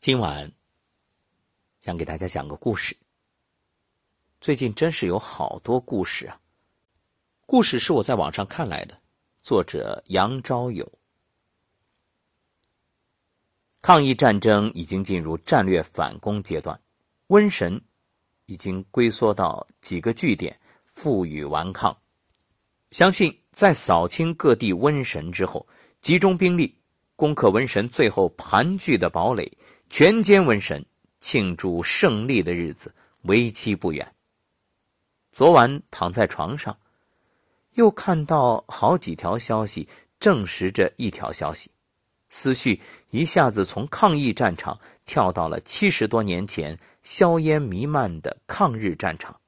今晚想给大家讲个故事。最近真是有好多故事啊！故事是我在网上看来的，作者杨昭友。抗疫战争已经进入战略反攻阶段，瘟神已经龟缩到几个据点，负隅顽抗。相信在扫清各地瘟神之后，集中兵力攻克瘟神最后盘踞的堡垒。全歼瘟神，庆祝胜利的日子为期不远。昨晚躺在床上，又看到好几条消息证实着一条消息，思绪一下子从抗疫战场跳到了七十多年前硝烟弥漫的抗日战场，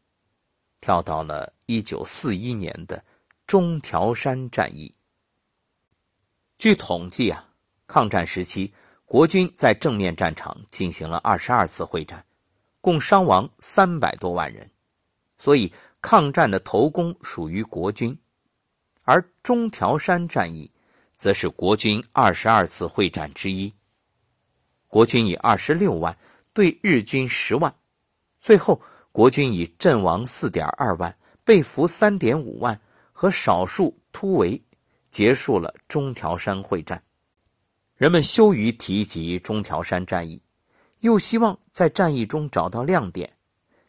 跳到了一九四一年的中条山战役。据统计啊，抗战时期。国军在正面战场进行了二十二次会战，共伤亡三百多万人，所以抗战的头功属于国军。而中条山战役，则是国军二十二次会战之一。国军以二十六万对日军十万，最后国军以阵亡四点二万、被俘三点五万和少数突围，结束了中条山会战。人们羞于提及中条山战役，又希望在战役中找到亮点，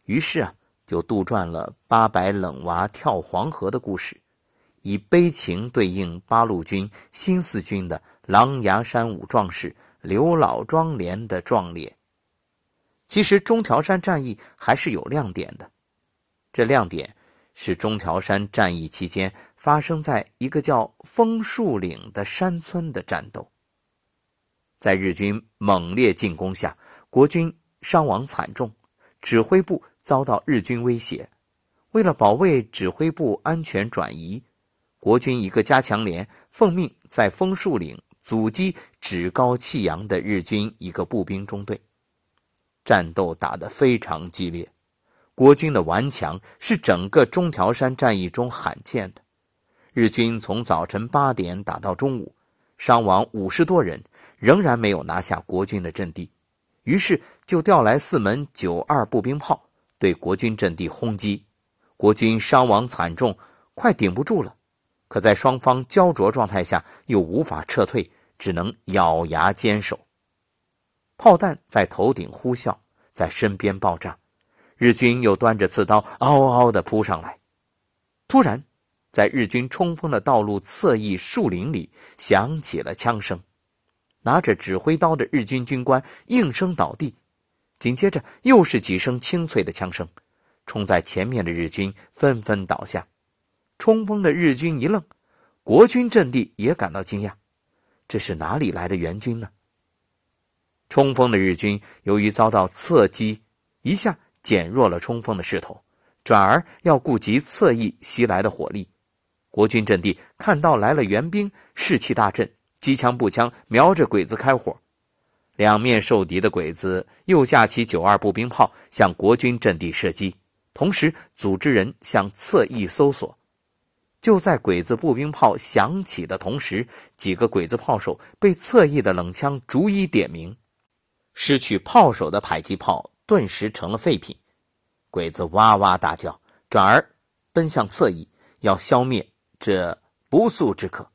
于是啊，就杜撰了八百冷娃跳黄河的故事，以悲情对应八路军新四军的狼牙山五壮士刘老庄连的壮烈。其实中条山战役还是有亮点的，这亮点是中条山战役期间发生在一个叫枫树岭的山村的战斗。在日军猛烈进攻下，国军伤亡惨重，指挥部遭到日军威胁。为了保卫指挥部安全转移，国军一个加强连奉命在枫树岭阻击趾高气扬的日军一个步兵中队。战斗打得非常激烈，国军的顽强是整个中条山战役中罕见的。日军从早晨八点打到中午，伤亡五十多人。仍然没有拿下国军的阵地，于是就调来四门九二步兵炮对国军阵地轰击，国军伤亡惨重，快顶不住了。可在双方焦灼状态下，又无法撤退，只能咬牙坚守。炮弹在头顶呼啸，在身边爆炸，日军又端着刺刀嗷嗷地扑上来。突然，在日军冲锋的道路侧翼树林里响起了枪声。拿着指挥刀的日军军官应声倒地，紧接着又是几声清脆的枪声，冲在前面的日军纷纷倒下。冲锋的日军一愣，国军阵地也感到惊讶，这是哪里来的援军呢？冲锋的日军由于遭到侧击，一下减弱了冲锋的势头，转而要顾及侧翼袭来的火力。国军阵地看到来了援兵，士气大振。机枪步枪瞄着鬼子开火，两面受敌的鬼子又架起九二步兵炮向国军阵地射击，同时组织人向侧翼搜索。就在鬼子步兵炮响起的同时，几个鬼子炮手被侧翼的冷枪逐一点名，失去炮手的迫击炮顿时成了废品。鬼子哇哇大叫，转而奔向侧翼，要消灭这不速之客。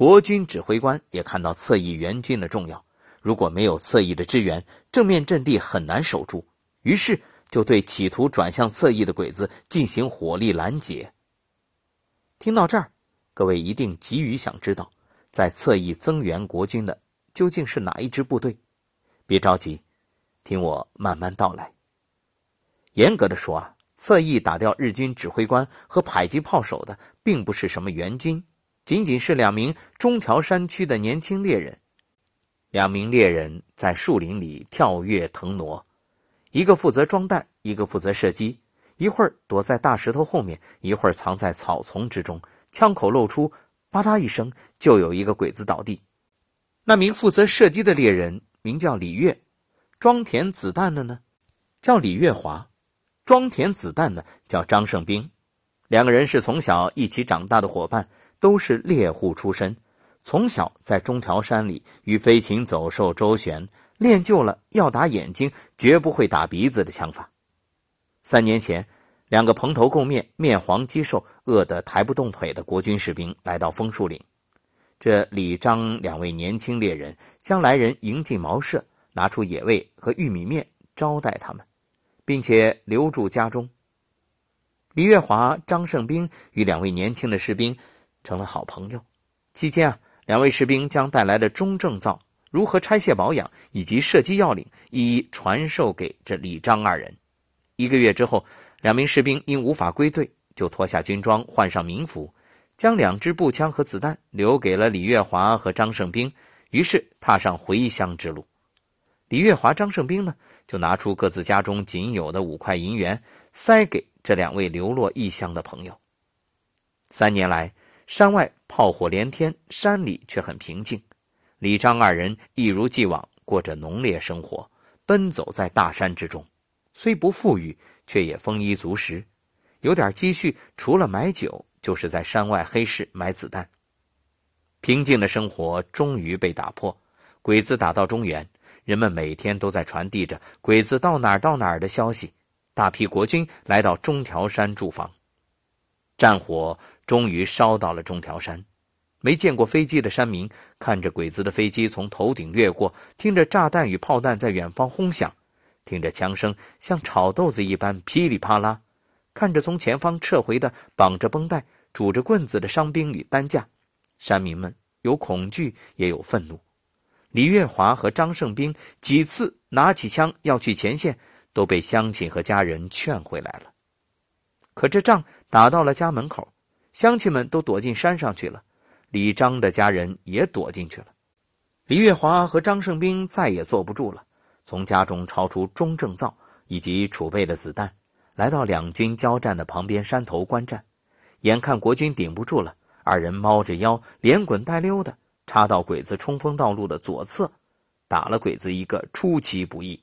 国军指挥官也看到侧翼援军的重要，如果没有侧翼的支援，正面阵地很难守住。于是就对企图转向侧翼的鬼子进行火力拦截。听到这儿，各位一定急于想知道，在侧翼增援国军的究竟是哪一支部队？别着急，听我慢慢道来。严格的说啊，侧翼打掉日军指挥官和迫击炮手的，并不是什么援军。仅仅是两名中条山区的年轻猎人，两名猎人在树林里跳跃腾挪，一个负责装弹，一个负责射击。一会儿躲在大石头后面，一会儿藏在草丛之中，枪口露出，吧嗒一声，就有一个鬼子倒地。那名负责射击的猎人名叫李月，装填子弹的呢，叫李月华，装填子弹的叫张胜兵。两个人是从小一起长大的伙伴。都是猎户出身，从小在中条山里与飞禽走兽周旋，练就了要打眼睛绝不会打鼻子的枪法。三年前，两个蓬头垢面、面黄肌瘦、饿得抬不动腿的国军士兵来到枫树岭，这李张两位年轻猎人将来人迎进茅舍，拿出野味和玉米面招待他们，并且留住家中。李月华、张胜兵与两位年轻的士兵成了好朋友。期间啊，两位士兵将带来的中正灶、如何拆卸保养以及射击要领一一传授给这李张二人。一个月之后，两名士兵因无法归队，就脱下军装，换上民服，将两支步枪和子弹留给了李月华和张胜兵，于是踏上回乡之路。李月华、张胜兵呢，就拿出各自家中仅有的五块银元，塞给。这两位流落异乡的朋友，三年来，山外炮火连天，山里却很平静。李张二人一如既往过着农猎生活，奔走在大山之中，虽不富裕，却也丰衣足食。有点积蓄，除了买酒，就是在山外黑市买子弹。平静的生活终于被打破。鬼子打到中原，人们每天都在传递着鬼子到哪儿到哪儿的消息。大批国军来到中条山驻防，战火终于烧到了中条山。没见过飞机的山民看着鬼子的飞机从头顶掠过，听着炸弹与炮弹在远方轰响，听着枪声像炒豆子一般噼里啪啦，看着从前方撤回的绑着绷带、拄着棍子的伤兵与担架，山民们有恐惧也有愤怒。李月华和张胜兵几次拿起枪要去前线。都被乡亲和家人劝回来了，可这仗打到了家门口，乡亲们都躲进山上去了，李章的家人也躲进去了。李月华和张胜兵再也坐不住了，从家中抄出中正灶以及储备的子弹，来到两军交战的旁边山头观战。眼看国军顶不住了，二人猫着腰，连滚带溜的插到鬼子冲锋道路的左侧，打了鬼子一个出其不意。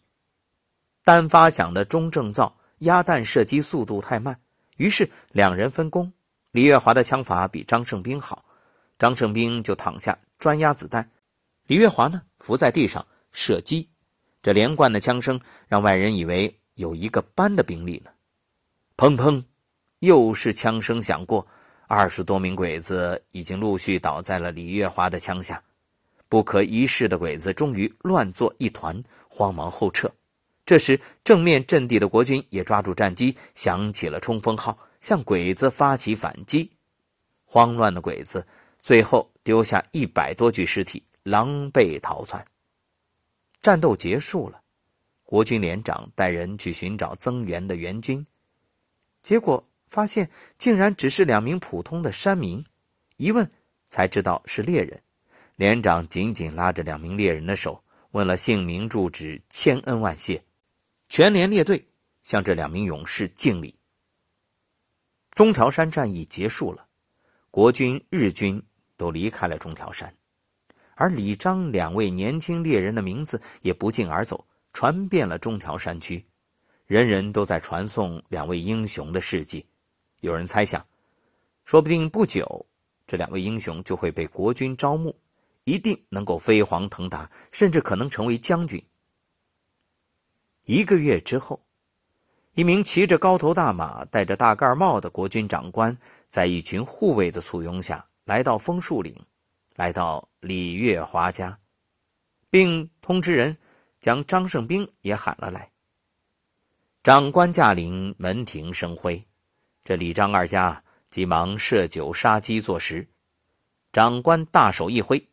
单发响的中正灶压弹射击速度太慢，于是两人分工。李月华的枪法比张胜兵好，张胜兵就躺下专压子弹，李月华呢伏在地上射击。这连贯的枪声让外人以为有一个班的兵力呢。砰砰，又是枪声响过，二十多名鬼子已经陆续倒在了李月华的枪下。不可一世的鬼子终于乱作一团，慌忙后撤。这时，正面阵地的国军也抓住战机，响起了冲锋号，向鬼子发起反击。慌乱的鬼子最后丢下一百多具尸体，狼狈逃窜。战斗结束了，国军连长带人去寻找增援的援军，结果发现竟然只是两名普通的山民。一问才知道是猎人，连长紧紧拉着两名猎人的手，问了姓名、住址，千恩万谢。全连列队向这两名勇士敬礼。中条山战役结束了，国军、日军都离开了中条山，而李章两位年轻猎人的名字也不胫而走，传遍了中条山区，人人都在传颂两位英雄的事迹。有人猜想，说不定不久，这两位英雄就会被国军招募，一定能够飞黄腾达，甚至可能成为将军。一个月之后，一名骑着高头大马、戴着大盖帽的国军长官，在一群护卫的簇拥下来到枫树岭，来到李月华家，并通知人将张胜兵也喊了来。长官驾临，门庭生辉，这李张二家急忙设酒杀鸡作食。长官大手一挥：“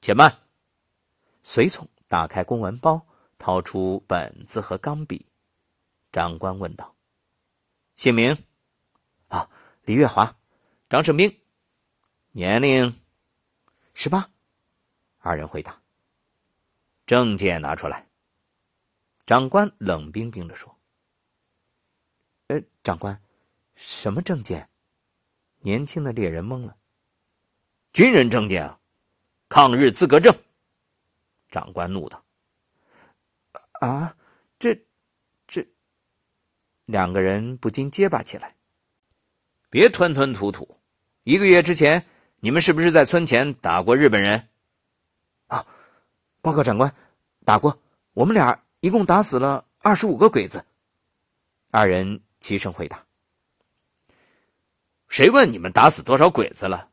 且慢！”随从打开公文包。掏出本子和钢笔，长官问道：“姓名？啊，李月华，张胜兵，年龄十八。”二人回答：“证件拿出来。”长官冷冰冰的说：“呃，长官，什么证件？”年轻的猎人懵了。“军人证件啊，抗日资格证。”长官怒道。啊，这，这，两个人不禁结巴起来。别吞吞吐吐！一个月之前，你们是不是在村前打过日本人？啊，报告长官，打过，我们俩一共打死了二十五个鬼子。二人齐声回答。谁问你们打死多少鬼子了？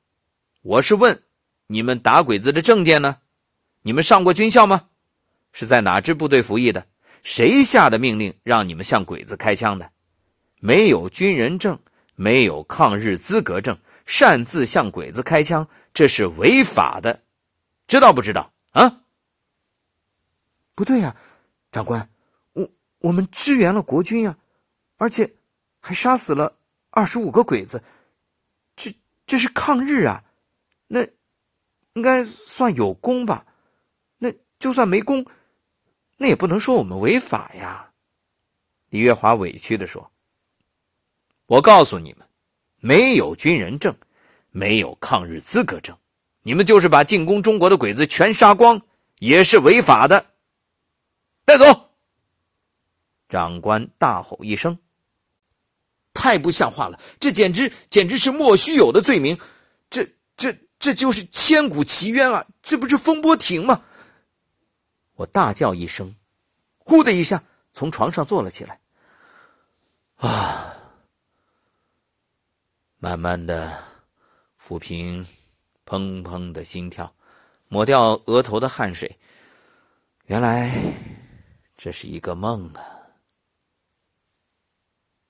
我是问，你们打鬼子的证件呢？你们上过军校吗？是在哪支部队服役的？谁下的命令让你们向鬼子开枪的？没有军人证，没有抗日资格证，擅自向鬼子开枪，这是违法的，知道不知道？啊？不对呀，长官，我我们支援了国军呀，而且还杀死了二十五个鬼子，这这是抗日啊，那应该算有功吧？那就算没功，那也不能说我们违法呀。李月华委屈的说：“我告诉你们，没有军人证，没有抗日资格证，你们就是把进攻中国的鬼子全杀光，也是违法的。”带走！长官大吼一声：“太不像话了！这简直简直是莫须有的罪名！这这这就是千古奇冤啊！这不是风波亭吗？”我大叫一声，呼的一下从床上坐了起来。啊！慢慢的抚平砰砰的心跳，抹掉额头的汗水。原来。这是一个梦啊。